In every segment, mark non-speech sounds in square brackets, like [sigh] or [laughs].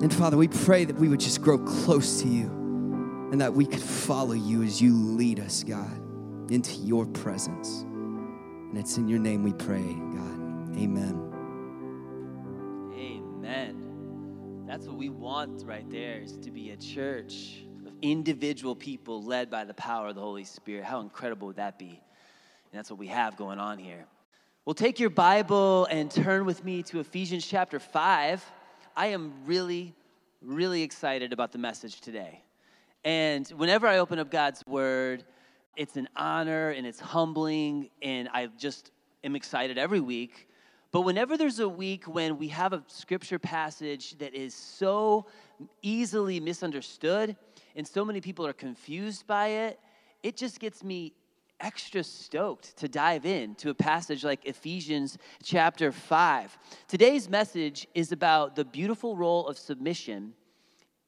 And Father, we pray that we would just grow close to you and that we could follow you as you lead us, God, into your presence. And it's in your name we pray, God. Amen. Amen. That's what we want right there is to be a church of individual people led by the power of the Holy Spirit. How incredible would that be? And that's what we have going on here. Well, take your Bible and turn with me to Ephesians chapter 5. I am really, really excited about the message today. And whenever I open up God's Word, it's an honor and it's humbling, and I just am excited every week. But whenever there's a week when we have a scripture passage that is so easily misunderstood and so many people are confused by it, it just gets me extra stoked to dive in to a passage like Ephesians chapter 5. Today's message is about the beautiful role of submission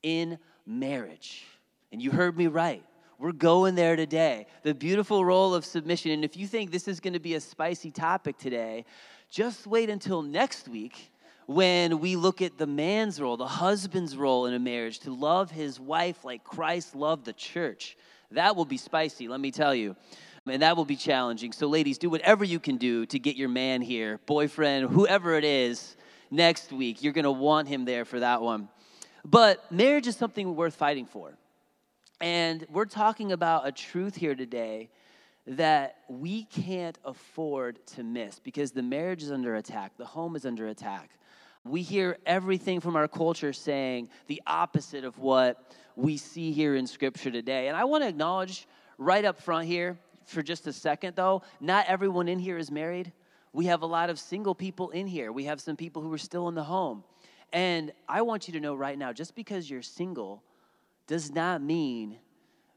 in marriage. And you heard me right. We're going there today. The beautiful role of submission. And if you think this is going to be a spicy topic today, just wait until next week when we look at the man's role, the husband's role in a marriage, to love his wife like Christ loved the church. That will be spicy, let me tell you. And that will be challenging. So, ladies, do whatever you can do to get your man here, boyfriend, whoever it is, next week. You're going to want him there for that one. But marriage is something worth fighting for. And we're talking about a truth here today that we can't afford to miss because the marriage is under attack, the home is under attack. We hear everything from our culture saying the opposite of what we see here in Scripture today. And I want to acknowledge right up front here for just a second, though, not everyone in here is married. We have a lot of single people in here. We have some people who are still in the home. And I want you to know right now just because you're single does not mean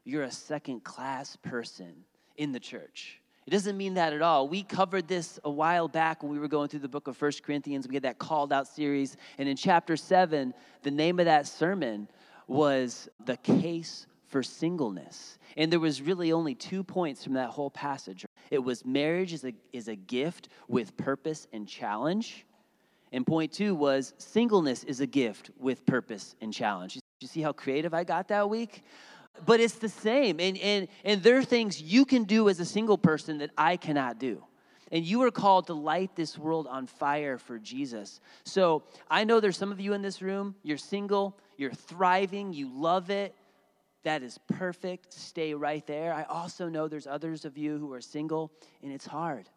you're a second class person in the church. It doesn't mean that at all. We covered this a while back when we were going through the book of First Corinthians. We had that called out series. And in chapter 7, the name of that sermon was The Case for Singleness. And there was really only two points from that whole passage. It was marriage is a, is a gift with purpose and challenge. And point two was singleness is a gift with purpose and challenge. You see how creative I got that week? But it's the same. And, and, and there are things you can do as a single person that I cannot do. And you are called to light this world on fire for Jesus. So I know there's some of you in this room, you're single, you're thriving, you love it, that is perfect. Stay right there. I also know there's others of you who are single and it's hard,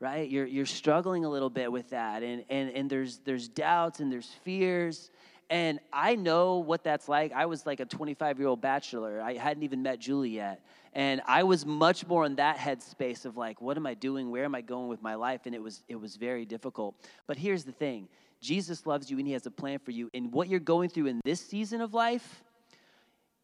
right? You're, you're struggling a little bit with that. And, and, and there's, there's doubts and there's fears. And I know what that's like. I was like a 25 year old bachelor. I hadn't even met Julie yet. And I was much more in that headspace of like, what am I doing? Where am I going with my life? And it was, it was very difficult. But here's the thing Jesus loves you and he has a plan for you. And what you're going through in this season of life,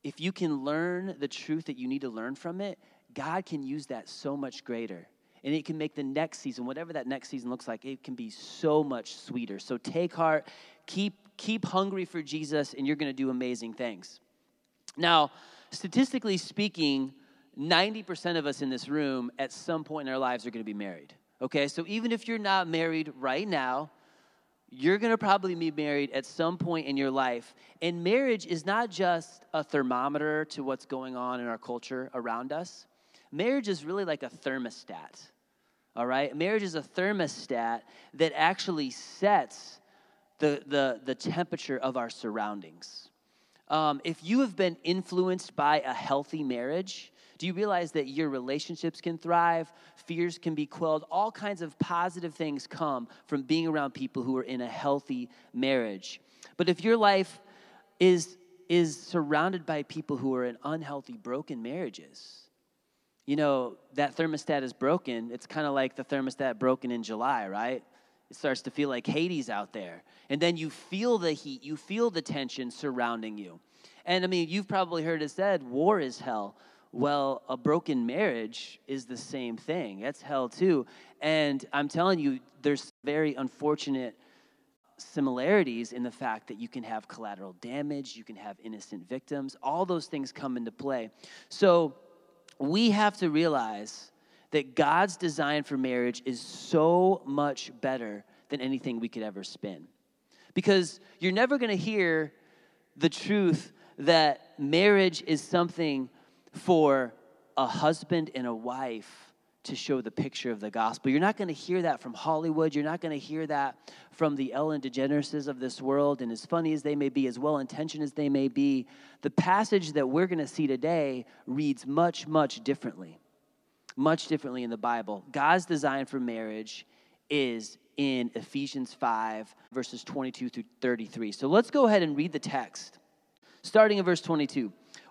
if you can learn the truth that you need to learn from it, God can use that so much greater. And it can make the next season, whatever that next season looks like, it can be so much sweeter. So take heart, keep, keep hungry for Jesus, and you're to do amazing things. Now, statistically speaking, 90% of us in this room at some point in our lives are to be married. Okay, so even if you're not married right now, you're going to probably be married at some point in your life. And marriage is not just a thermometer to what's going on in our culture around us. Marriage is really like a thermostat. All right? Marriage is a thermostat that actually sets the, the, the temperature of our surroundings. Um, if you have been influenced by a healthy marriage, do you realize that your relationships can thrive, fears can be quelled, all kinds of positive things come from being around people who are in a healthy marriage? But if your life is is surrounded by people who are in unhealthy, broken marriages, you know, that thermostat is broken. It's kind of like the thermostat broken in July, right? It starts to feel like Hades out there. And then you feel the heat, you feel the tension surrounding you. And I mean, you've probably heard it said, war is hell. Well, a broken marriage is the same thing. That's hell too. And I'm telling you, there's very unfortunate similarities in the fact that you can have collateral damage, you can have innocent victims, all those things come into play. So we have to realize that God's design for marriage is so much better than anything we could ever spin. Because you're never going to hear the truth that marriage is something for a husband and a wife to show the picture of the gospel. You're not going to hear that from Hollywood. You're not going to hear that from the Ellen DeGenereses of this world. And as funny as they may be, as well intentioned as they may be, the passage that we're going to see today reads much, much differently. Much differently in the Bible. God's design for marriage is in Ephesians 5, verses 22 through 33. So let's go ahead and read the text. Starting in verse 22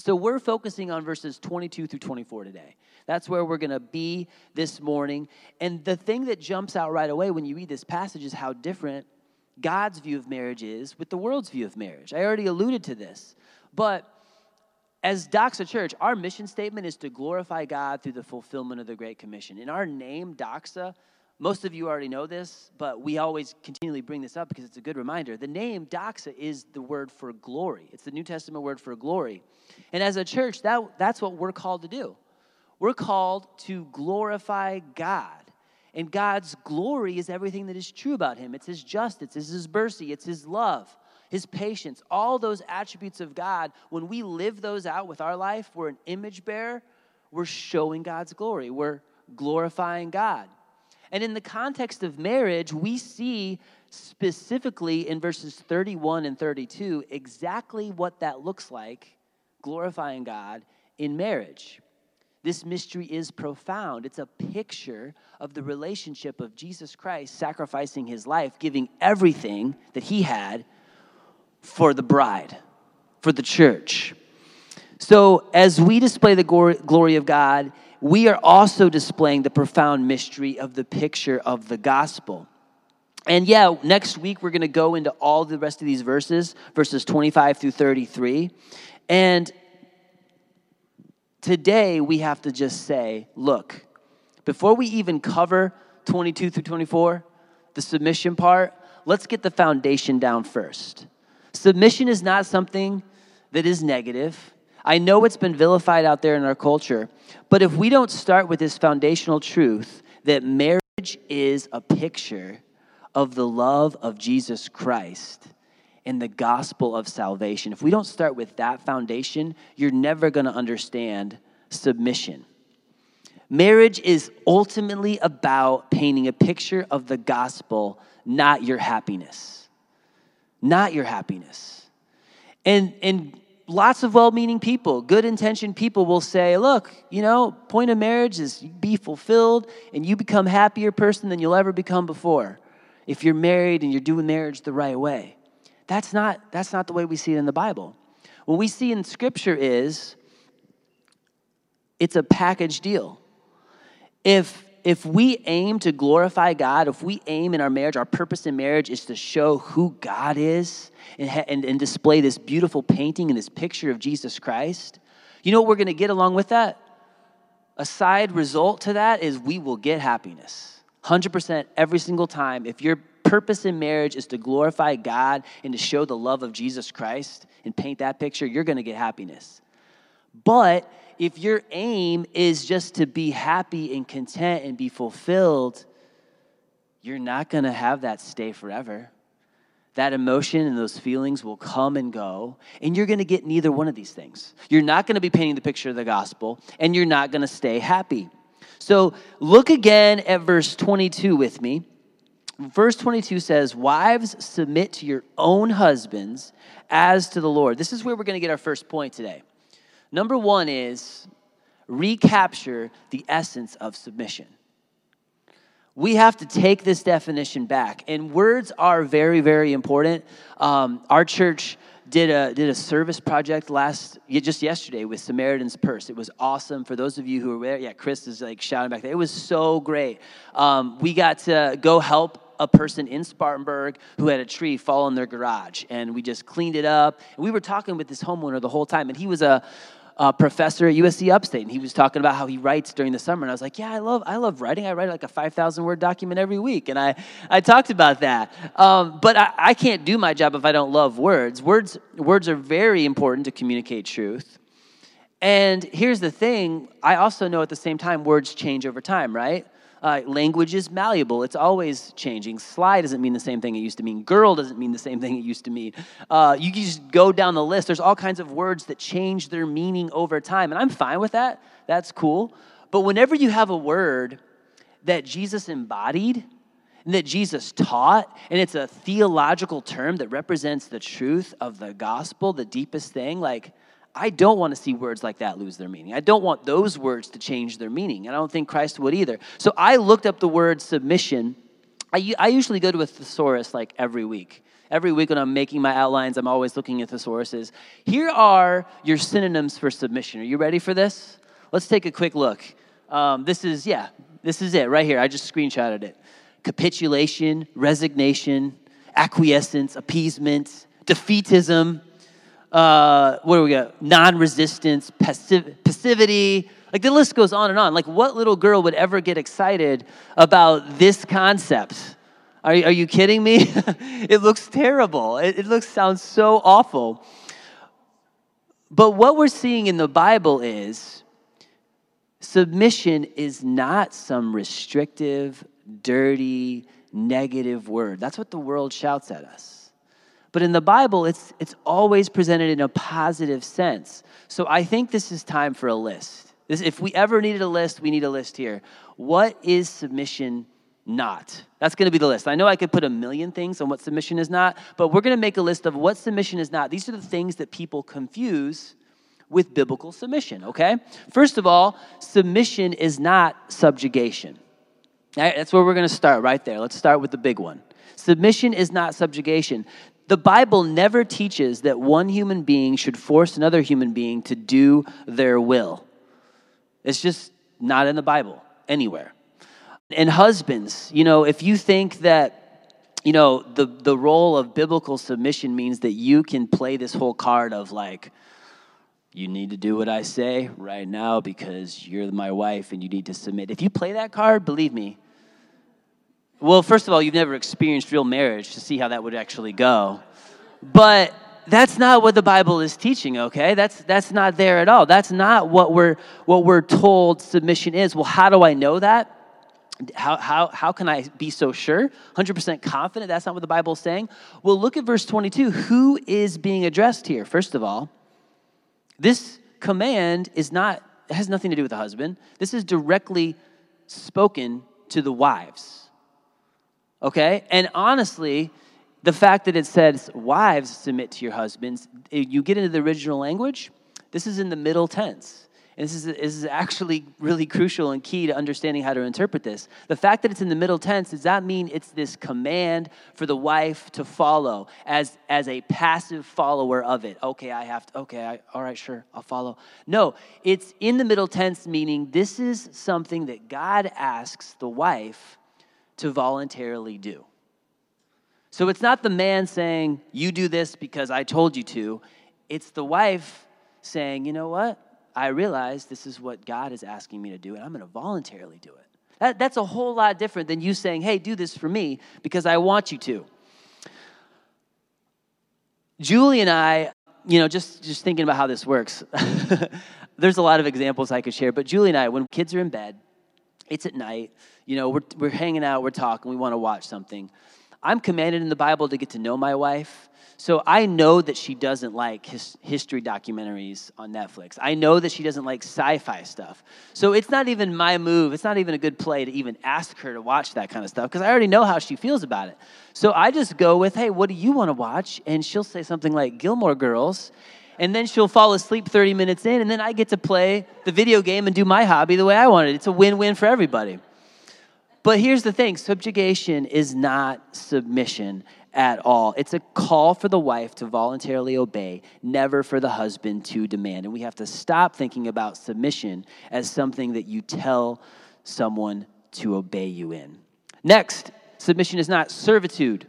So we're focusing on verses 22 through 24 today. That's where we're going to be this morning. And the thing that jumps out right away when you read this passage is how different God's view of marriage is with the world's view of marriage. I already alluded to this. But as Doxa Church, our mission statement is to glorify God through the fulfillment of the Great Commission. In our name, Doxa, most of you already know this, but we always continually bring this up because it's a good reminder. The name doxa is the word for glory. It's the New Testament word for glory. And as a church, that, that's what we're called to do. We're called to glorify God. And God's glory is everything that is true about him. It's his justice, it's his mercy, it's his love, his patience, all those attributes of God. When we live those out with our life, we're an image bearer, we're showing God's glory. We're glorifying God. And in the context of marriage, we see specifically in verses 31 and 32 exactly what that looks like, glorifying God in marriage. This mystery is profound. It's a picture of the relationship of Jesus Christ sacrificing his life, giving everything that he had for the bride, for the church. So, as we display the glory of God we are also displaying the profound mystery of the picture of the gospel. And yeah, next week we're going to go into all the rest of these verses, verses 25 through 33. And today we have to just say, look, before we even cover 22 through 24, the submission part, let's get the foundation down first. Submission is not something that is negative. I know it's been vilified out there in our culture, but if we don't start with this foundational truth that marriage is a picture of the love of Jesus Christ and the gospel of salvation, if we don't start with that foundation, you're never going to understand submission. Marriage is ultimately about painting a picture of the gospel, not your happiness. Not your happiness. And, and lots of well meaning people, good intentioned people will say, look, you know, point of marriage is be fulfilled and you become happier person than you'll ever become before if you're married and you're doing marriage the right way. That's not, that's not the way we see it in the Bible. What we see in Scripture is it's a package deal. If if we aim to glorify God, if we aim in our marriage, our purpose in marriage is to show who God is and, and, and display this beautiful painting and this picture of Jesus Christ, you know what we're going to get along with that? A side result to that is we will get happiness. 100% every single time. If your purpose in marriage is to glorify God and to show the love of Jesus Christ and paint that picture, you're going to get happiness. But if your aim is just to be happy and content and be fulfilled, you're not going to have that stay forever. that emotion and those feelings will come and go, and you're going to get neither one of these things. You're not going to be painting the picture of the gospel, and you're not going to stay happy. So look again at verse 22 with me. Verse 22 says, Wives, submit to your own husbands as to the Lord. This is where we're going to get our first point today. Number one is recapture the essence of submission we have to take this definition back. And words are very, very important. Um, our church did a did a service project last just yesterday with Samaritan's Purse. It was awesome. For those of you who were there, yeah, Chris is like shouting back. It was so great. Um, we got to go help a person in Spartanburg who had a tree fall in their garage, and we just cleaned it up. And we were talking with this homeowner the whole time, and he was a uh, professor at USC Upstate, and he was talking about how he writes during the summer. And I was like, "Yeah, I love, I love writing. I write like a five thousand word document every week." And I, I talked about that. Um, but I, I can't do my job if I don't love words. Words, words are very important to communicate truth. And here's the thing: I also know at the same time, words change over time, right? Uh, language is malleable. It's always changing. Sly doesn't mean the same thing it used to mean. Girl doesn't mean the same thing it used to mean. Uh, you can just go down the list. There's all kinds of words that change their meaning over time. And I'm fine with that. That's cool. But whenever you have a word that Jesus embodied, and that Jesus taught, and it's a theological term that represents the truth of the gospel, the deepest thing, like I don't want to see words like that lose their meaning. I don't want those words to change their meaning. And I don't think Christ would either. So I looked up the word submission. I, I usually go to a thesaurus like every week. Every week when I'm making my outlines, I'm always looking at thesauruses. Here are your synonyms for submission. Are you ready for this? Let's take a quick look. Um, this is, yeah, this is it right here. I just screenshotted it. Capitulation, resignation, acquiescence, appeasement, defeatism, uh, what do we got? Non-resistance, passiv- passivity. Like the list goes on and on. Like what little girl would ever get excited about this concept? Are, are you kidding me? [laughs] it looks terrible. It, it looks sounds so awful. But what we're seeing in the Bible is submission is not some restrictive, dirty, negative word. That's what the world shouts at us. But in the Bible, it's, it's always presented in a positive sense. So I think this is time for a list. This, if we ever needed a list, we need a list here. What is submission not? That's going to be the list. I know I could put a million things on what submission is not, but we're going to make a list of what submission is not. These are the things that people confuse with biblical submission, okay? First of all, submission is not subjugation. that's where we're going to start right there. Let's start with the big one. Submission is not subjugation. The Bible never teaches that one human being should force another human being to do their will. It's just not in the Bible anywhere. And husbands, you know, if you think that, you know, the, the role of biblical submission means that you can play this whole card of like, you need to do what I say right now because you're my wife and you need to submit. If you play that card, believe me, well, first of all, you've never experienced real marriage to see how that would actually go. But that's not what the Bible is teaching, okay? That's that's not there at all. That's not what we're what we're told submission is. Well, how do I know that? How, how, how can I be so sure? 100% confident that's not what the Bible is saying? Well, look at verse 22. Who is being addressed here? First of all, this command is not, has nothing to do with the husband. This is directly spoken to the wives okay? And honestly, the fact that it says, wives submit to your husbands, you get into the original language, this is in the middle tense. And this is, this is actually really crucial and key to understanding how to interpret this. The fact that it's in the middle tense, does that mean it's this command for the wife to follow as, as a passive follower of it? Okay, I have to, okay, I, all right, sure, I'll follow. No, it's in the middle tense, meaning this is something that God asks the wife to voluntarily do. So it's not the man saying, You do this because I told you to. It's the wife saying, You know what? I realize this is what God is asking me to do, and I'm going to voluntarily do it. That, that's a whole lot different than you saying, Hey, do this for me because I want you to. Julie and I, you know, just, just thinking about how this works, [laughs] there's a lot of examples I could share, but Julie and I, when kids are in bed, it's at night, you know, we're, we're hanging out, we're talking, we want to watch something. I'm commanded in the Bible to get to know my wife. So I know that she doesn't like his, history documentaries on Netflix. I know that she doesn't like sci fi stuff. So it's not even my move. It's not even a good play to even ask her to watch that kind of stuff because I already know how she feels about it. So I just go with, hey, what do you want to watch? And she'll say something like Gilmore Girls. And then she'll fall asleep 30 minutes in, and then I get to play the video game and do my hobby the way I want it. It's a win win for everybody. But here's the thing subjugation is not submission at all. It's a call for the wife to voluntarily obey, never for the husband to demand. And we have to stop thinking about submission as something that you tell someone to obey you in. Next, submission is not servitude,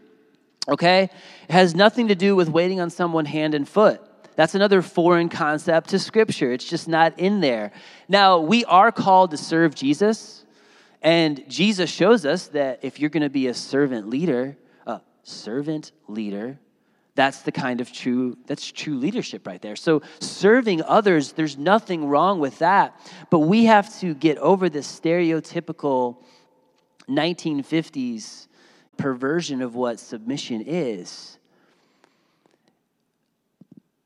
okay? It has nothing to do with waiting on someone hand and foot. That's another foreign concept to Scripture. It's just not in there. Now, we are called to serve Jesus, and Jesus shows us that if you're going to be a servant leader, a servant leader that's the kind of true that's true leadership right there so serving others there's nothing wrong with that but we have to get over this stereotypical 1950s perversion of what submission is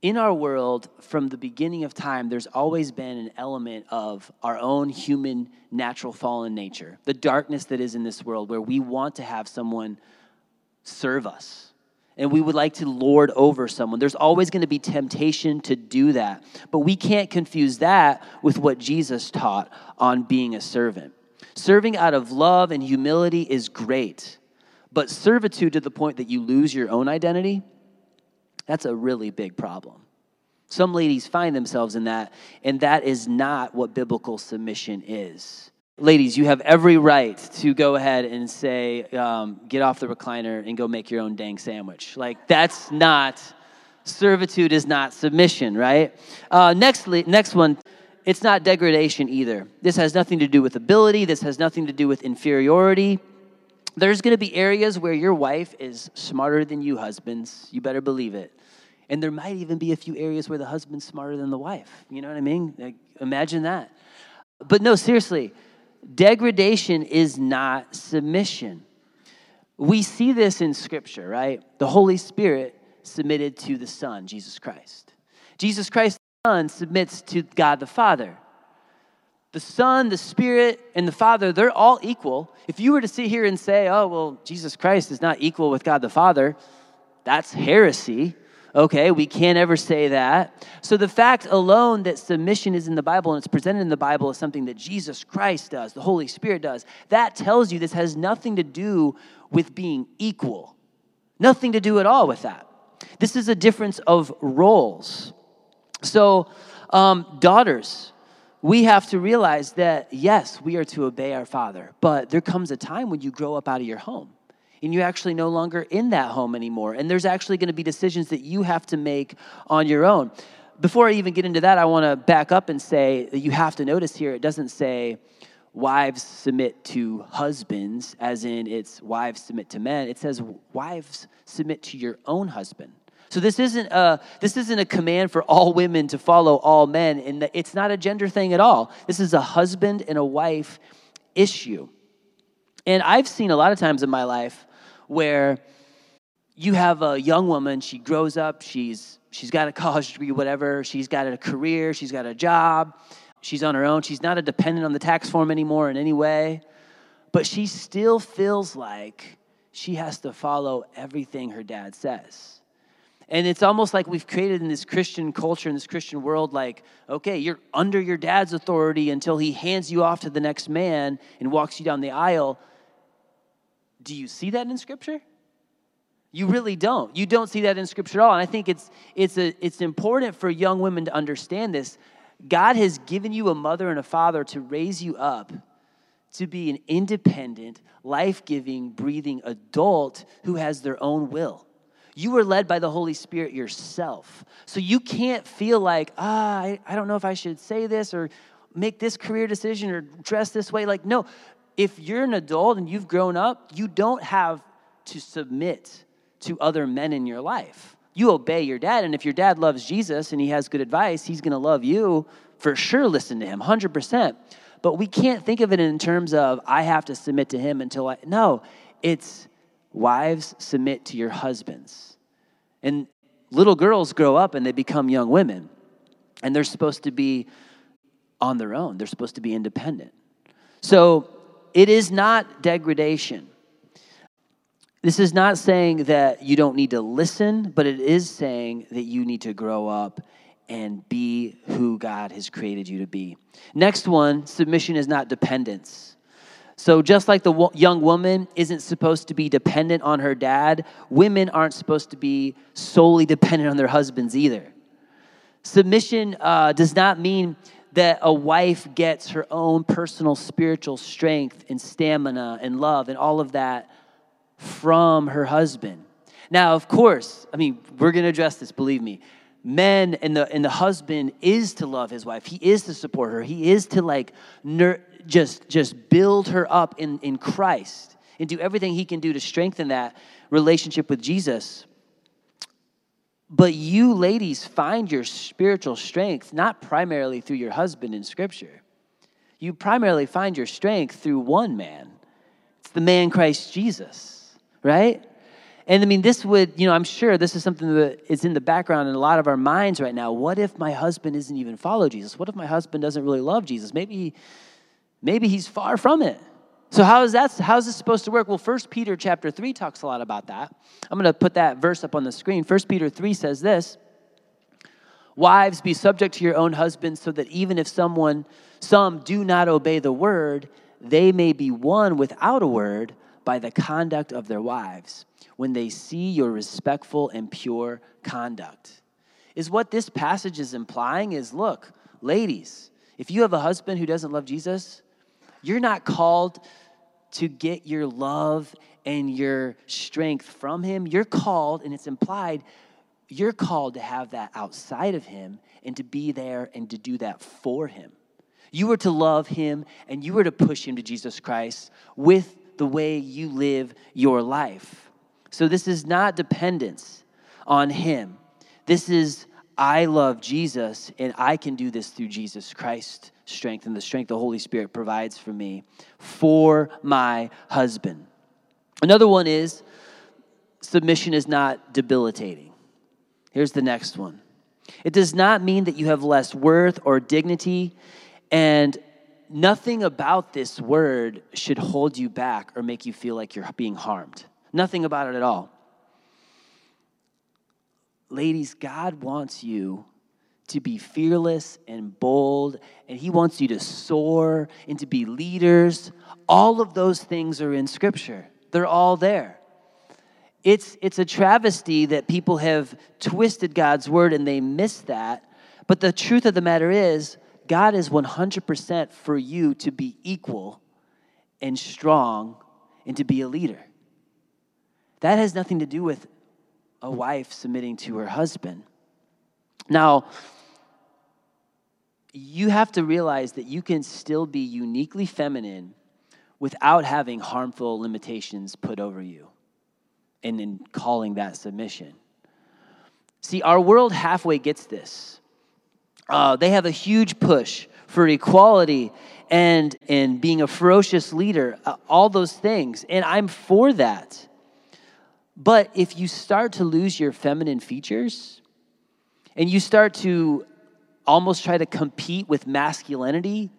in our world from the beginning of time there's always been an element of our own human natural fallen nature the darkness that is in this world where we want to have someone serve us. And we would like to lord over someone. There's always going to be temptation to do that. But we can't confuse that with what Jesus taught on being a servant. Serving out of love and humility is great. But servitude to the point that you lose your own identity, that's a really big problem. Some ladies find themselves in that, and that is not what biblical submission is. Ladies, you have every right to go ahead and say, um, get off the recliner and go make your own dang sandwich. Like, that's not, servitude is not submission, right? Uh, next, next one, it's not degradation either. This has nothing to do with ability, this has nothing to do with inferiority. There's gonna be areas where your wife is smarter than you, husbands. You better believe it. And there might even be a few areas where the husband's smarter than the wife. You know what I mean? Like, imagine that. But no, seriously, Degradation is not submission. We see this in Scripture, right? The Holy Spirit submitted to the Son, Jesus Christ. Jesus Christ, the Son, submits to God the Father. The Son, the Spirit, and the Father, they're all equal. If you were to sit here and say, oh, well, Jesus Christ is not equal with God the Father, that's heresy. Okay, we can't ever say that. So the fact alone that submission is in the Bible and it's presented in the Bible is something that Jesus Christ does, the Holy Spirit does, that tells you this has nothing to do with being equal. Nothing to do at all with that. This is a difference of roles. So, um, daughters, we have to realize that yes, we are to obey our father, but there comes a time when you grow up out of your home and you're actually no longer in that home anymore. And there's actually going to be decisions that you have to make on your own. Before I even get into that, I want to back up and say that you have to notice here it doesn't say wives submit to husbands, as in it's wives submit to men. It says wives submit to your own husband. So this isn't a this isn't a command for all women to follow all men, and it's not a gender thing at all. This is a husband and a wife issue. And I've seen a lot of times in my life where you have a young woman, she grows up, she's she's got a college degree, whatever, she's got a career, she's got a job, she's on her own, she's not a dependent on the tax form anymore in any way, but she still feels like she has to follow everything her dad says. And it's almost like we've created in this Christian culture, in this Christian world, like, okay, you're under your dad's authority until he hands you off to the next man and walks you down the aisle. Do you see that in Scripture? You really don't. You don't see that in Scripture at all. And I think it's, it's, a, it's important for young women to understand this. God has given you a mother and a father to raise you up to be an independent, life giving, breathing adult who has their own will. You were led by the Holy Spirit yourself. So you can't feel like, ah, I, I don't know if I should say this or make this career decision or dress this way. Like, no, if you're an adult and you've grown up, you don't have to submit to other men in your life. You obey your dad, and if your dad loves Jesus and he has good advice, he's gonna love you. For sure, listen to him, 100%. But we can't think of it in terms of, I have to submit to him until I. No, it's Wives, submit to your husbands. And little girls grow up and they become young women, and they're supposed to be on their own, they're supposed to be independent. So it is not degradation. This is not saying that you don't need to listen, but it is saying that you need to grow up and be who God has created you to be. Next one submission is not dependence. So, just like the young woman isn't supposed to be dependent on her dad, women aren't supposed to be solely dependent on their husbands either. Submission uh, does not mean that a wife gets her own personal spiritual strength and stamina and love and all of that from her husband. Now, of course, I mean, we're going to address this, believe me. Men and the and the husband is to love his wife. He is to support her. He is to like just just build her up in in christ and do everything he can do to strengthen that relationship with jesus but you ladies find your spiritual strength not primarily through your husband in scripture you primarily find your strength through one man it's the man christ jesus right and I mean, this would, you know, I'm sure this is something that is in the background in a lot of our minds right now. What if my husband isn't even follow Jesus? What if my husband doesn't really love Jesus? Maybe, maybe he's far from it. So how is that? How is this supposed to work? Well, First Peter chapter three talks a lot about that. I'm going to put that verse up on the screen. First Peter three says this: Wives, be subject to your own husbands, so that even if someone, some do not obey the word, they may be won without a word by the conduct of their wives when they see your respectful and pure conduct. Is what this passage is implying is look, ladies, if you have a husband who doesn't love Jesus, you're not called to get your love and your strength from him. You're called, and it's implied, you're called to have that outside of him and to be there and to do that for him. You were to love him and you were to push him to Jesus Christ with the way you live your life. So this is not dependence on Him. This is, I love Jesus, and I can do this through Jesus Christ strength and the strength the Holy Spirit provides for me for my husband. Another one is submission is not debilitating. Here's the next one. It does not mean that you have less worth or dignity, and nothing about this word should hold you back or make you feel like you're being harmed. Nothing about it at all. Ladies, God wants you to be fearless and bold, and He wants you to soar and to be leaders. All of those things are in Scripture, they're all there. It's, it's a travesty that people have twisted God's word and they miss that. But the truth of the matter is, God is 100% for you to be equal and strong and to be a leader. That has nothing to do with a wife submitting to her husband. Now, you have to realize that you can still be uniquely feminine without having harmful limitations put over you and in calling that submission. See, our world halfway gets this. Uh, they have a huge push for equality and, and being a ferocious leader, uh, all those things. And I'm for that. But if you start to lose your feminine features and you start to almost try to compete with masculinity,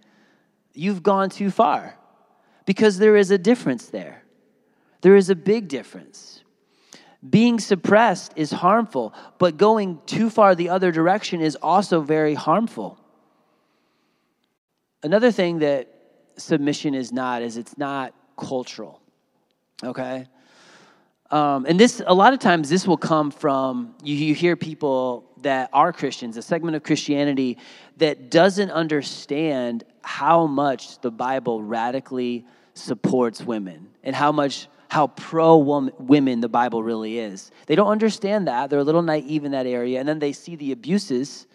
you've gone too far because there is a difference there. There is a big difference. Being suppressed is harmful, but going too far the other direction is also very harmful. Another thing that submission is not is it's not cultural. Okay? Um, and this, a lot of times, this will come from you, you hear people that are Christians, a segment of Christianity that doesn't understand how much the Bible radically supports women and how much how pro women the Bible really is. They don't understand that. They're a little naive in that area. And then they see the abuses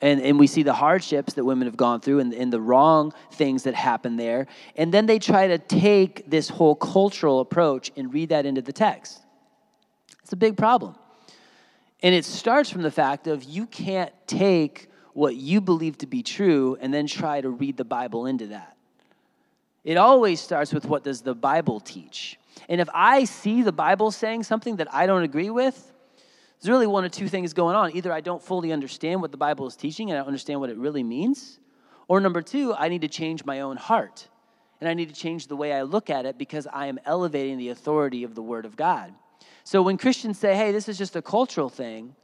and, and we see the hardships that women have gone through and, and the wrong things that happen there. And then they try to take this whole cultural approach and read that into the text. It's a big problem. And it starts from the fact of you can't take what you believe to be true and then try to read the Bible into that. It always starts with what does the Bible teach? And if I see the Bible saying something that I don't agree with, there's really one or two things going on. Either I don't fully understand what the Bible is teaching and I don't understand what it really means, or number two, I need to change my own heart. And I need to change the way I look at it because I am elevating the authority of the Word of God. So when Christians say, hey, this is just a cultural thing,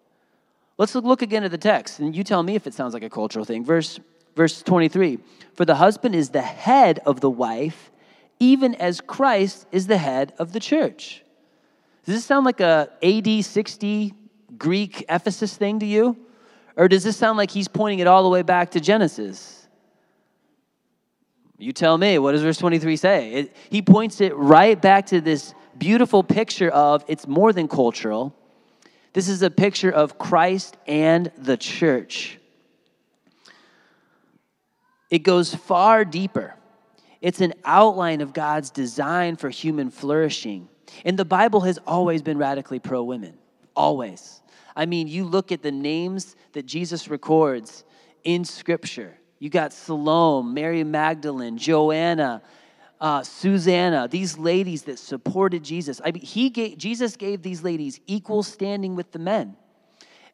let's look again at the text and you tell me if it sounds like a cultural thing. Verse, verse 23 For the husband is the head of the wife, even as Christ is the head of the church. Does this sound like a AD 60 Greek Ephesus thing to you? Or does this sound like he's pointing it all the way back to Genesis? You tell me, what does verse 23 say? It, he points it right back to this beautiful picture of it's more than cultural. This is a picture of Christ and the church. It goes far deeper. It's an outline of God's design for human flourishing. And the Bible has always been radically pro women, always. I mean, you look at the names that Jesus records in Scripture. You got Salome, Mary Magdalene, Joanna, uh, Susanna, these ladies that supported Jesus. I mean, he gave, Jesus gave these ladies equal standing with the men.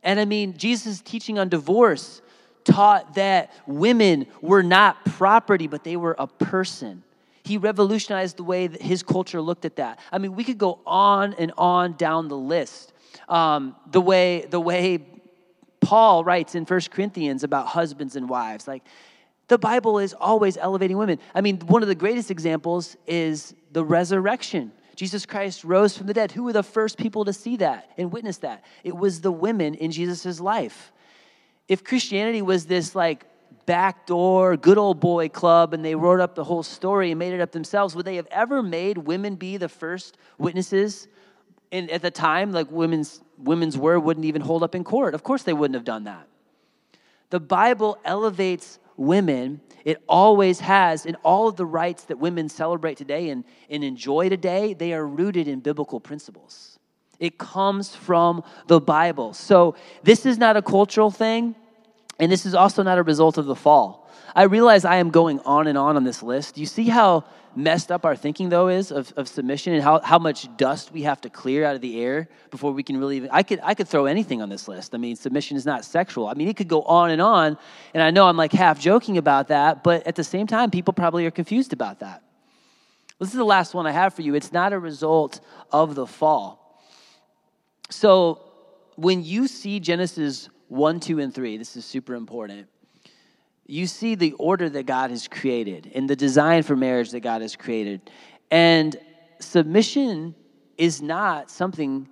And I mean, Jesus' teaching on divorce taught that women were not property, but they were a person. He revolutionized the way that his culture looked at that. I mean, we could go on and on down the list. Um, the way the way Paul writes in First Corinthians about husbands and wives, like the Bible is always elevating women. I mean, one of the greatest examples is the resurrection. Jesus Christ rose from the dead. Who were the first people to see that and witness that? It was the women in Jesus' life. If Christianity was this like backdoor, good old boy club and they wrote up the whole story and made it up themselves, would they have ever made women be the first witnesses? And at the time, like women's women's word wouldn't even hold up in court. Of course, they wouldn't have done that. The Bible elevates women, it always has, in all of the rights that women celebrate today and, and enjoy today, they are rooted in biblical principles. It comes from the Bible. So this is not a cultural thing, and this is also not a result of the fall. I realize I am going on and on on this list. Do you see how messed up our thinking though is of, of submission and how, how much dust we have to clear out of the air before we can really even I could I could throw anything on this list. I mean submission is not sexual. I mean it could go on and on and I know I'm like half joking about that, but at the same time people probably are confused about that. This is the last one I have for you. It's not a result of the fall. So when you see Genesis 1, 2, and 3, this is super important you see the order that God has created and the design for marriage that God has created. And submission is not something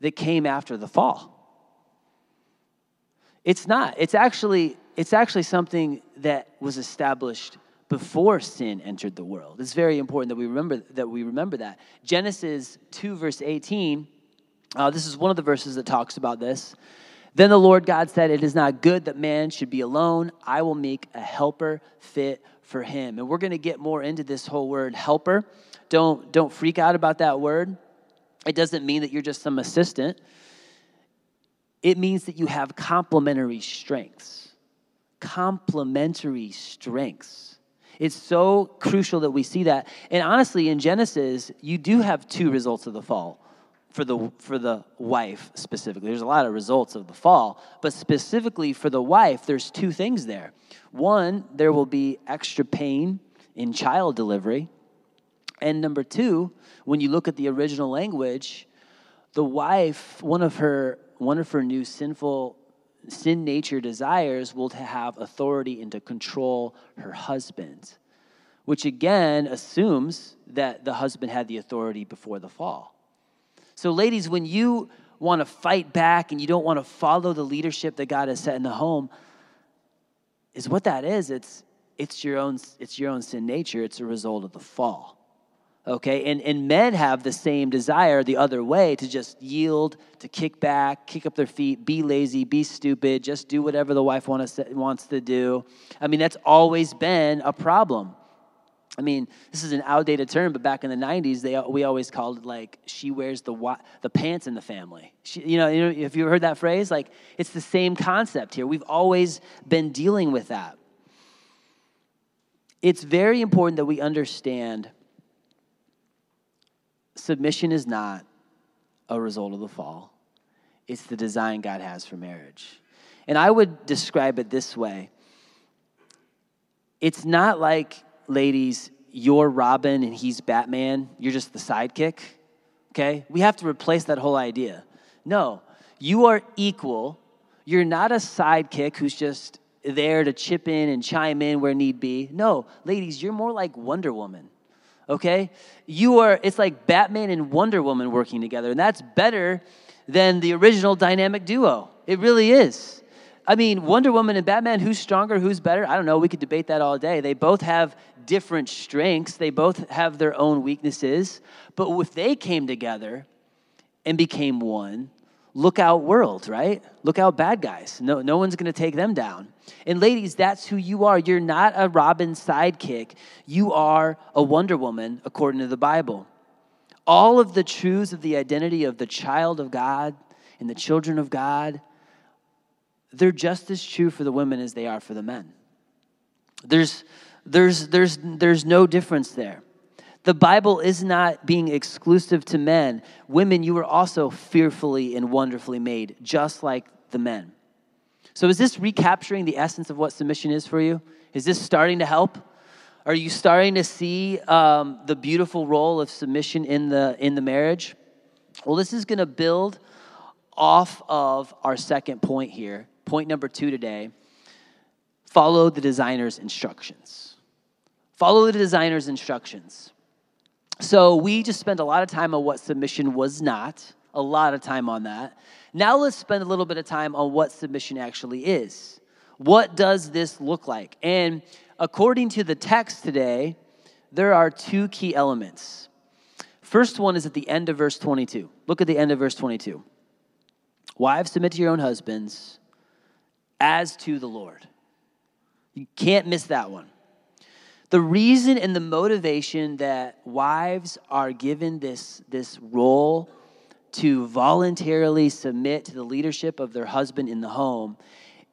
that came after the fall. It's not. It's actually it's actually something that was established before sin entered the world. It's very important that we remember that we remember that. Genesis 2 verse 18 uh, this is one of the verses that talks about this. Then the Lord God said, It is not good that man should be alone. I will make a helper fit for him. And we're going to get more into this whole word helper. Don't, don't freak out about that word. It doesn't mean that you're just some assistant, it means that you have complementary strengths. Complementary strengths. It's so crucial that we see that. And honestly, in Genesis, you do have two results of the fall for the for the wife specifically. There's a lot of results of the fall but specifically for the wife there's two things there. One there will be extra pain in child delivery. And number two when you look at the original language the wife one of her one of her new sinful sin nature desires will to have authority and to control her husband which again assumes that the husband had the authority before the fall so, ladies, when you want to fight back and you don't want to follow the leadership that God has set in the home, is what that is. It's it's your own it's your own sin nature. It's a result of the fall. Okay, and, and men have the same desire the other way to just yield, to kick back, kick up their feet, be lazy, be stupid, just do whatever the wife wants wants to do. I mean, that's always been a problem. I mean, this is an outdated term, but back in the '90s, they we always called it like she wears the the pants in the family. She, you know, you know, if you heard that phrase, like it's the same concept here. We've always been dealing with that. it's very important that we understand submission is not a result of the fall, it's the design God has for marriage. And I would describe it this way it's not like, ladies, you're Robin and he's Batman, you're just the sidekick. Okay? We have to replace that whole idea. No, you are equal. You're not a sidekick who's just there to chip in and chime in where need be. No, ladies, you're more like Wonder Woman. Okay? You are, it's like Batman and Wonder Woman working together, and that's better than the original dynamic duo. It really is. I mean, Wonder Woman and Batman, who's stronger, who's better? I don't know. We could debate that all day. They both have different strengths, they both have their own weaknesses. But if they came together and became one, look out, world, right? Look out, bad guys. No, no one's going to take them down. And ladies, that's who you are. You're not a Robin sidekick, you are a Wonder Woman, according to the Bible. All of the truths of the identity of the child of God and the children of God they're just as true for the women as they are for the men. There's, there's, there's, there's no difference there. The Bible is not being exclusive to men. Women, you were also fearfully and wonderfully made, just like the men. So, is this recapturing the essence of what submission is for you? Is this starting to help? Are you starting to see um, the beautiful role of submission in the, in the marriage? Well, this is going to build off of our second point here point number two today follow the designer's instructions. Follow the designer's instructions. So, we just spent a lot of time on what submission was not, a lot of time on that. Now, let's spend a little bit of time on what submission actually is. What does this look like? And according to the text today, there are two key elements. First one is at the end of verse 22. Look at the end of verse 22. Wives, submit to your own husbands as to the Lord. You can't miss that one. The reason and the motivation that wives are given this, this role to voluntarily submit to the leadership of their husband in the home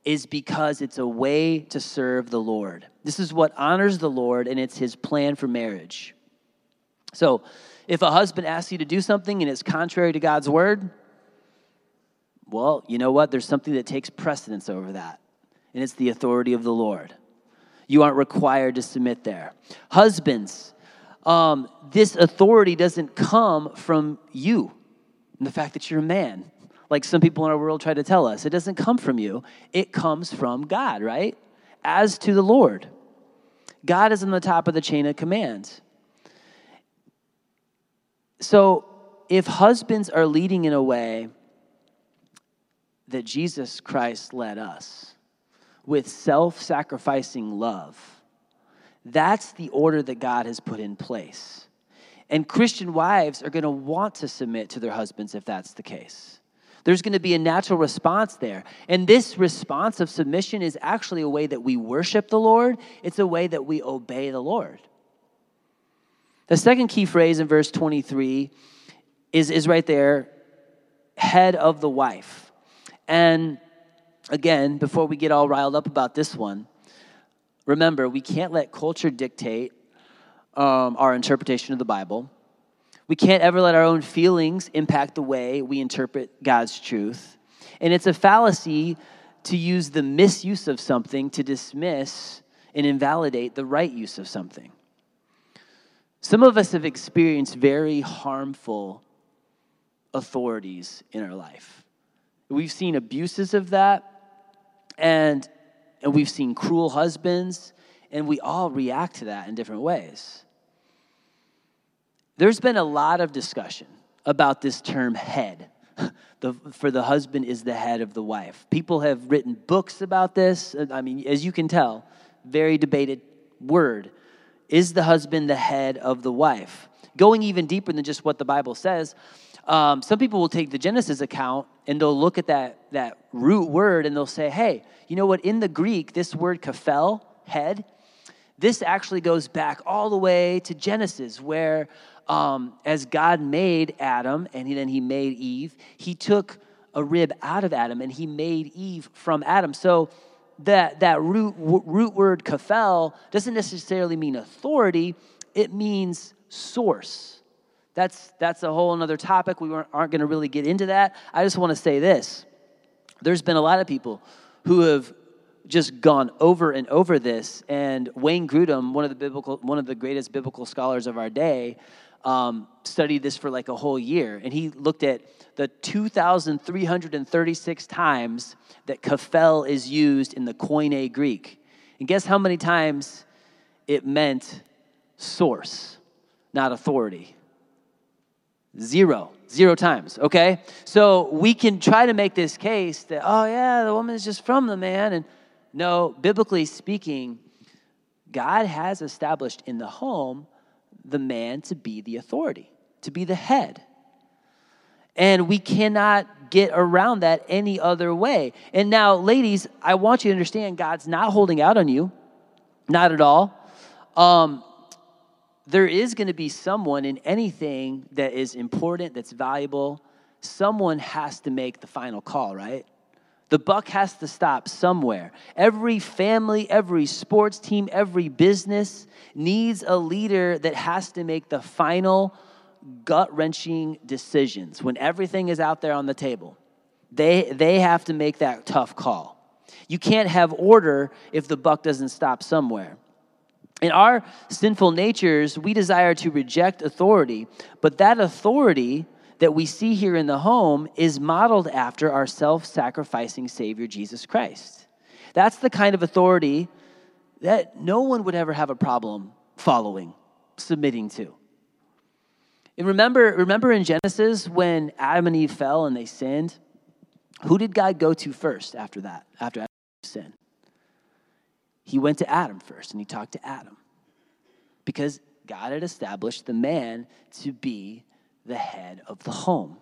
is because it's a way to serve the Lord. This is what honors the Lord, and it's his plan for marriage. So, if a husband asks you to do something and it's contrary to God's word, well, you know what? There's something that takes precedence over that, and it's the authority of the Lord. You aren't required to submit there. Husbands, um, this authority doesn't come from you and the fact that you're a man, like some people in our world try to tell us. It doesn't come from you, it comes from God, right? As to the Lord. God is on the top of the chain of command. So if husbands are leading in a way that Jesus Christ led us with self sacrificing love. That's the order that God has put in place. And Christian wives are going to want to submit to their husbands if that's the case. There's going to be a natural response there. And this response of submission is actually a way that we worship the Lord, it's a way that we obey the Lord. The second key phrase in verse 23 is, is right there head of the wife. And again, before we get all riled up about this one, remember, we can't let culture dictate um, our interpretation of the Bible. We can't ever let our own feelings impact the way we interpret God's truth. And it's a fallacy to use the misuse of something to dismiss and invalidate the right use of something. Some of us have experienced very harmful authorities in our life. We've seen abuses of that, and, and we've seen cruel husbands, and we all react to that in different ways. There's been a lot of discussion about this term head. [laughs] The, for the husband is the head of the wife. People have written books about this. I mean, as you can tell, very debated word. Is the husband the head of the wife? Going even deeper than just what the Bible says, um, some people will take the Genesis account and they'll look at that, that root word and they'll say, hey, you know what? In the Greek, this word kephale, head, this actually goes back all the way to Genesis, where um, as God made Adam and then he made Eve, he took a rib out of Adam and he made Eve from Adam. So that, that root, root word kephale doesn't necessarily mean authority, it means source. That's, that's a whole other topic. We aren't going to really get into that. I just want to say this. There's been a lot of people who have just gone over and over this. And Wayne Grudem, one of the biblical, one of the greatest biblical scholars of our day, um, studied this for like a whole year, and he looked at the 2,336 times that kephale is used in the Koine Greek. And guess how many times it meant source, not authority? Zero. Zero times, okay? So we can try to make this case that, oh, yeah, the woman is just from the man. And no, biblically speaking, God has established in the home the man to be the authority, to be the head. And we cannot get around that any other way. And now, ladies, I want you to understand God's not holding out on you, not at all. Um, there is going to be someone in anything that is important, that's valuable. Someone has to make the final call, right? The buck has to stop somewhere. Every family, every sports team, every business needs a leader that has to make the final gut wrenching decisions when everything is out there on the table. They, they have to make that tough call. You can't have order if the buck doesn't stop somewhere. In our sinful natures, we desire to reject authority, but that authority that we see here in the home is modeled after our self sacrificing Savior, Jesus Christ. That's the kind of authority that no one would ever have a problem following, submitting to. And remember, remember in Genesis when Adam and Eve fell and they sinned? Who did God go to first after that, after Adam sinned? He went to Adam first and he talked to Adam because God had established the man to be the head of the home.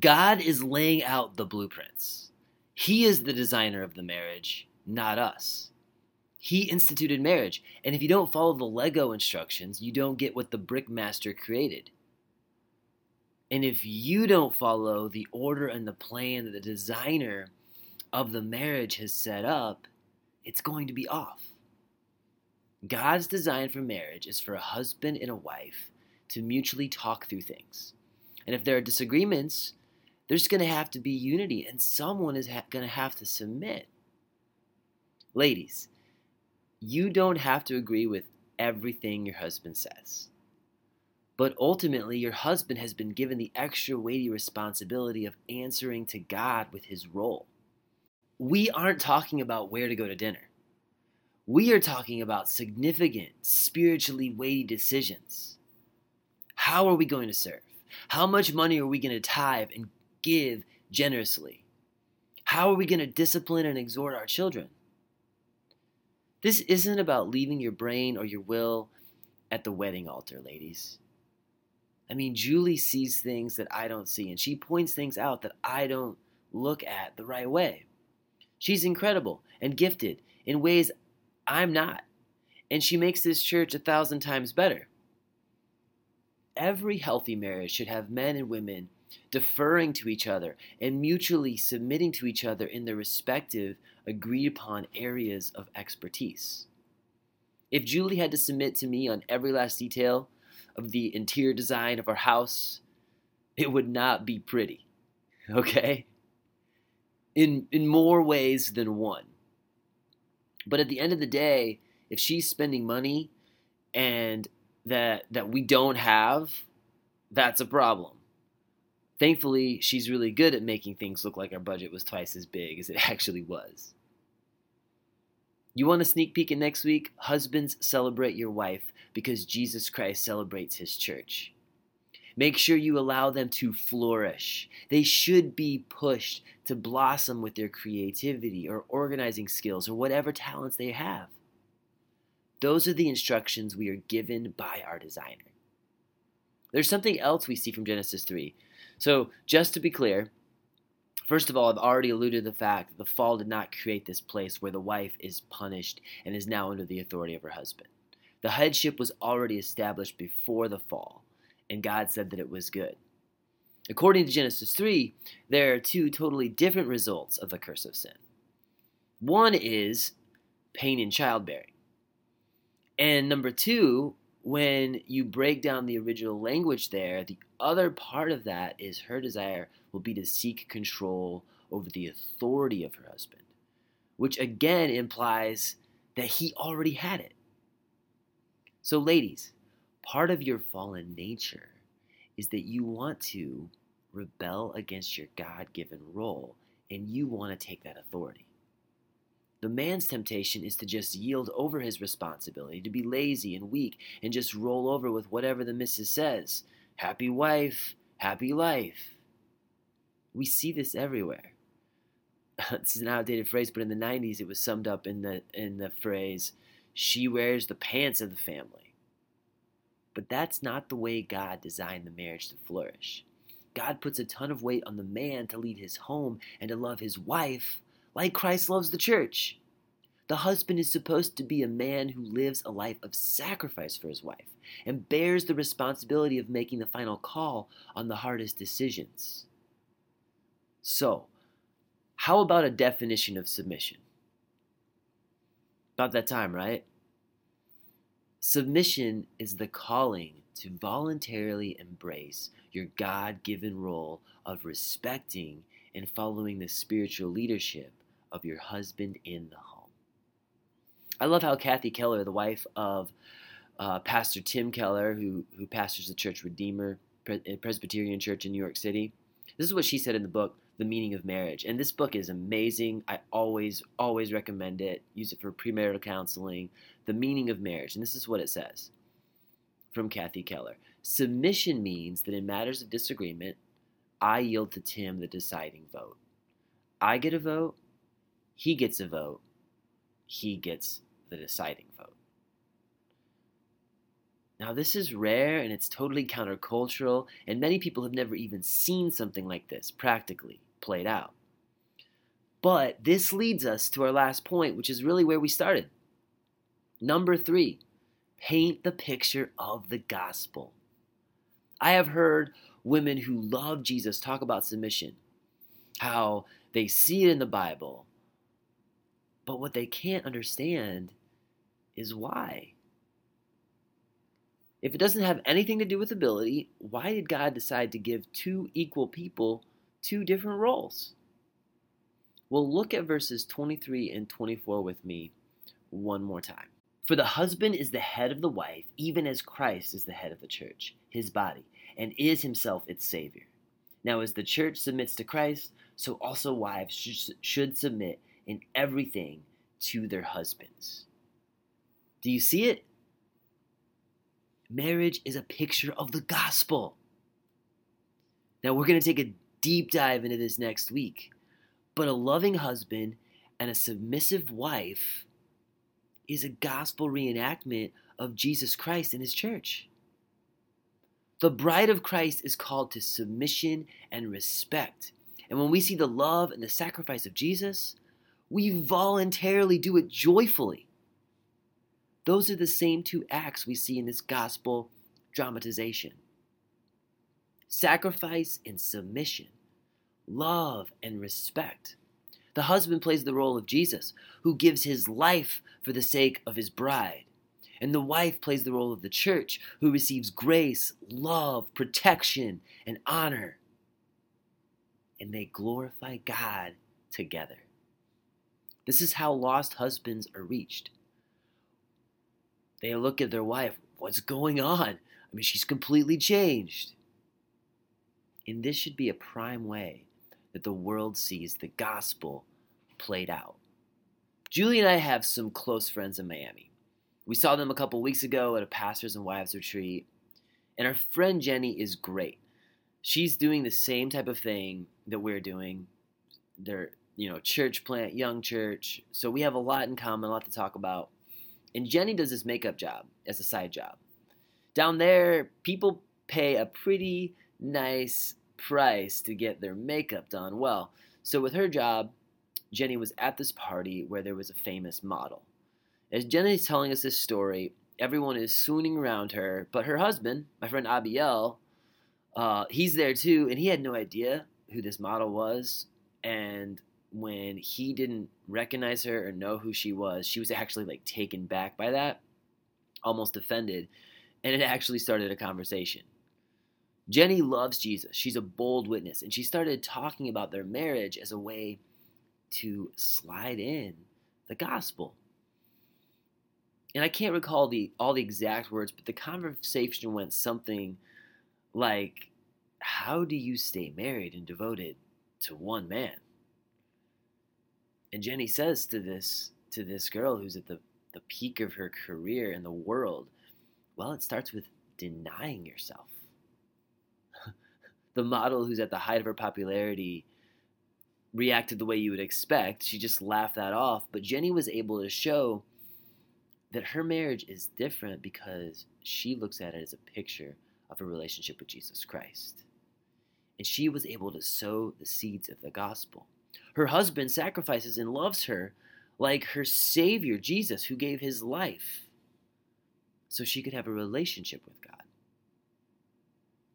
God is laying out the blueprints. He is the designer of the marriage, not us. He instituted marriage, and if you don't follow the Lego instructions, you don't get what the brickmaster created. And if you don't follow the order and the plan that the designer of the marriage has set up, it's going to be off. God's design for marriage is for a husband and a wife to mutually talk through things. And if there are disagreements, there's going to have to be unity, and someone is ha- going to have to submit. Ladies, you don't have to agree with everything your husband says. But ultimately, your husband has been given the extra weighty responsibility of answering to God with his role. We aren't talking about where to go to dinner. We are talking about significant, spiritually weighty decisions. How are we going to serve? How much money are we going to tithe and give generously? How are we going to discipline and exhort our children? This isn't about leaving your brain or your will at the wedding altar, ladies. I mean, Julie sees things that I don't see, and she points things out that I don't look at the right way. She's incredible and gifted in ways I'm not, and she makes this church a thousand times better every healthy marriage should have men and women deferring to each other and mutually submitting to each other in their respective agreed upon areas of expertise. If Julie had to submit to me on every last detail of the interior design of our house, it would not be pretty. [laughs] Okay? In in more ways than one. But at the end of the day, if she's spending money and that that we don't have, that's a problem. Thankfully, she's really good at making things look like our budget was twice as big as it [laughs] actually was. You want a sneak peek at next week? Husbands, celebrate your wife because Jesus Christ celebrates his church. Make sure you allow them to flourish. They should be pushed to blossom with their creativity or organizing skills or whatever talents they have. Those are the instructions we are given by our designer. There's something else we see from Genesis 3. So, just to be clear, first of all, I've already alluded to the fact that the fall did not create this place where the wife is punished and is now under the authority of her husband. The headship was already established before the fall, and God said that it was good. According to Genesis 3, there are two totally different results of the curse of sin. One is pain in childbearing. And number two, when you break down the original language there, the other part of that is her desire will be to seek control over the authority of her husband, which again implies that he already had it. So, ladies, part of your fallen nature is that you want to rebel against your God given role and you want to take that authority. The man's temptation is to just yield over his responsibility, to be lazy and weak, and just roll over with whatever the missus says. Happy wife, happy life. We see this everywhere. [laughs] this is an outdated phrase, but in the 90s it was summed up in the in the phrase, she wears the pants of the family. But that's not the way God designed the marriage to flourish. God puts a ton of weight on the man to lead his home and to love his wife like Christ loves the church. The husband is supposed to be a man who lives a life of sacrifice for his wife and bears the responsibility of making the final call on the hardest decisions. So, how about a definition of submission? About that time, right? Submission is the calling to voluntarily embrace your God given role of respecting and following the spiritual leadership of your husband in the home. I love how Kathy Keller, the wife of uh, Pastor Tim Keller, who, who pastors the Church Redeemer Presbyterian Church in New York City, this is what she said in the book, The Meaning of Marriage. And this book is amazing. I always, always recommend it. Use it for premarital counseling. The Meaning of Marriage. And this is what it says from Kathy Keller Submission means that in matters of disagreement, I yield to Tim the deciding vote. I get a vote, he gets a vote, he gets the deciding vote. Now, this is rare and it's totally countercultural, and many people have never even seen something like this practically played out. But this leads us to our last point, which is really where we started. Number three, paint the picture of the gospel. I have heard women who love Jesus talk about submission, how they see it in the Bible, but what they can't understand is why. If it doesn't have anything to do with ability, why did God decide to give two equal people two different roles? Well, look at verses 23 and 24 with me one more time. For the husband is the head of the wife, even as Christ is the head of the church, his body, and is himself its Savior. Now, as the church submits to Christ, so also wives should submit in everything to their husbands. Do you see it? Marriage is a picture of the gospel. Now, we're going to take a deep dive into this next week. But a loving husband and a submissive wife is a gospel reenactment of Jesus Christ and his church. The bride of Christ is called to submission and respect. And when we see the love and the sacrifice of Jesus, we voluntarily do it joyfully. Those are the same two acts we see in this gospel dramatization sacrifice and submission, love and respect. The husband plays the role of Jesus, who gives his life for the sake of his bride. And the wife plays the role of the church, who receives grace, love, protection, and honor. And they glorify God together. This is how lost husbands are reached. They look at their wife, what's going on? I mean, she's completely changed. And this should be a prime way that the world sees the gospel played out. Julie and I have some close friends in Miami. We saw them a couple weeks ago at a pastors and wives retreat, and our friend Jenny is great. She's doing the same type of thing that we're doing. They're you know, church plant, young church. So we have a lot in common, a lot to talk about. And Jenny does this makeup job as a side job. Down there, people pay a pretty nice price to get their makeup done well. So with her job, Jenny was at this party where there was a famous model. As Jenny's telling us this story, everyone is swooning around her, but her husband, my friend Abiel, uh, he's there too, and he had no idea who this model was. And when he didn't recognize her or know who she was. She was actually like taken back by that, almost offended, and it actually started a conversation. Jenny loves Jesus. She's a bold witness, and she started talking about their marriage as a way to slide in the gospel. And I can't recall the all the exact words, but the conversation went something like, "How do you stay married and devoted to one man?" And Jenny says to this to this girl who's at the, the peak of her career in the world, well, it starts with denying yourself. The model who's at the height of her popularity reacted the way you would expect. She just laughed that off. But Jenny was able to show that her marriage is different because she looks at it as a picture of a relationship with Jesus Christ. And she was able to sow the seeds of the gospel. Her husband sacrifices and loves her like her Savior, Jesus, who gave his life so she could have a relationship with God.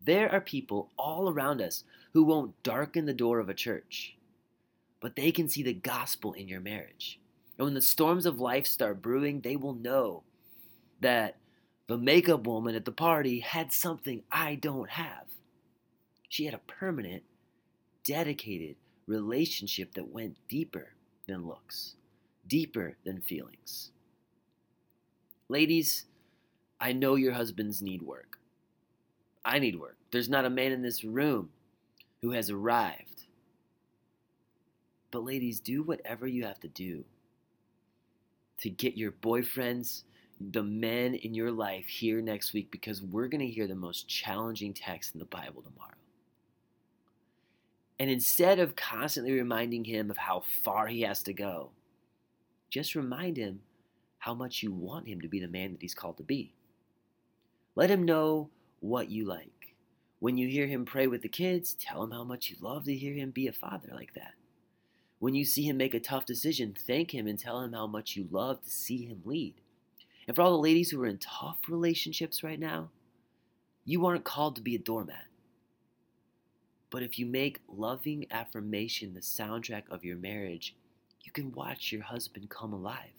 There are people all around us who won't darken the door of a church, but they can see the gospel in your marriage. And when the storms of life start brewing, they will know that the makeup woman at the party had something I don't have. She had a permanent, dedicated, relationship that went deeper than looks, deeper than feelings. Ladies, I know your husbands need work. I need work. There's not a man in this room who has arrived. But, ladies, do whatever you have to do to get your boyfriends, the men in your life here next week because we're going to hear the most challenging text in the Bible tomorrow. And instead of constantly reminding him of how far he has to go, just remind him how much you want him to be the man that he's called to be. Let him know what you like. When you hear him pray with the kids, tell him how much you love to hear him be a father like that. When you see him make a tough decision, thank him and tell him how much you love to see him lead. And for all the ladies who are in tough relationships right now, you aren't called to be a doormat. But if you make loving affirmation the soundtrack of your marriage, you can watch your husband come alive.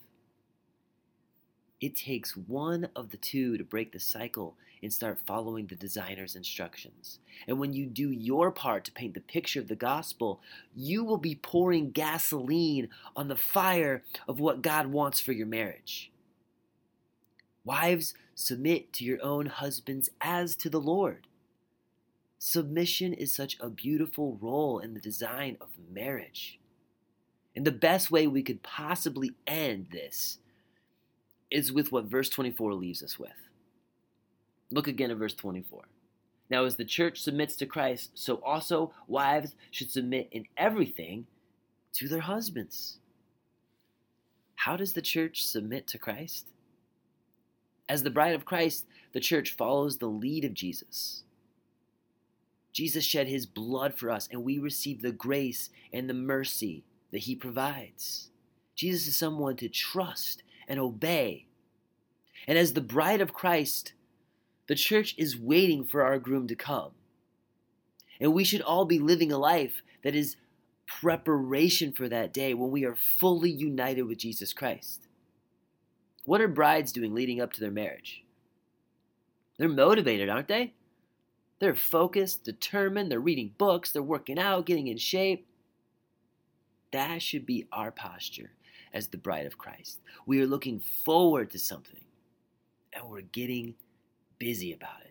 It takes one of the two to break the cycle and start following the designer's instructions. And when you do your part to paint the picture of the gospel, you will be pouring gasoline on the fire of what God wants for your marriage. Wives, submit to your own husbands as to the Lord. Submission is such a beautiful role in the design of marriage. And the best way we could possibly end this is with what verse 24 leaves us with. Look again at verse 24. Now, as the church submits to Christ, so also wives should submit in everything to their husbands. How does the church submit to Christ? As the bride of Christ, the church follows the lead of Jesus. Jesus shed his blood for us, and we receive the grace and the mercy that he provides. Jesus is someone to trust and obey. And as the bride of Christ, the church is waiting for our groom to come. And we should all be living a life that is preparation for that day when we are fully united with Jesus Christ. What are brides doing leading up to their marriage? They're motivated, aren't they? They're focused, determined, they're reading books, they're working out, getting in shape. That should be our posture as the bride of Christ. We are looking forward to something and we're getting busy about it.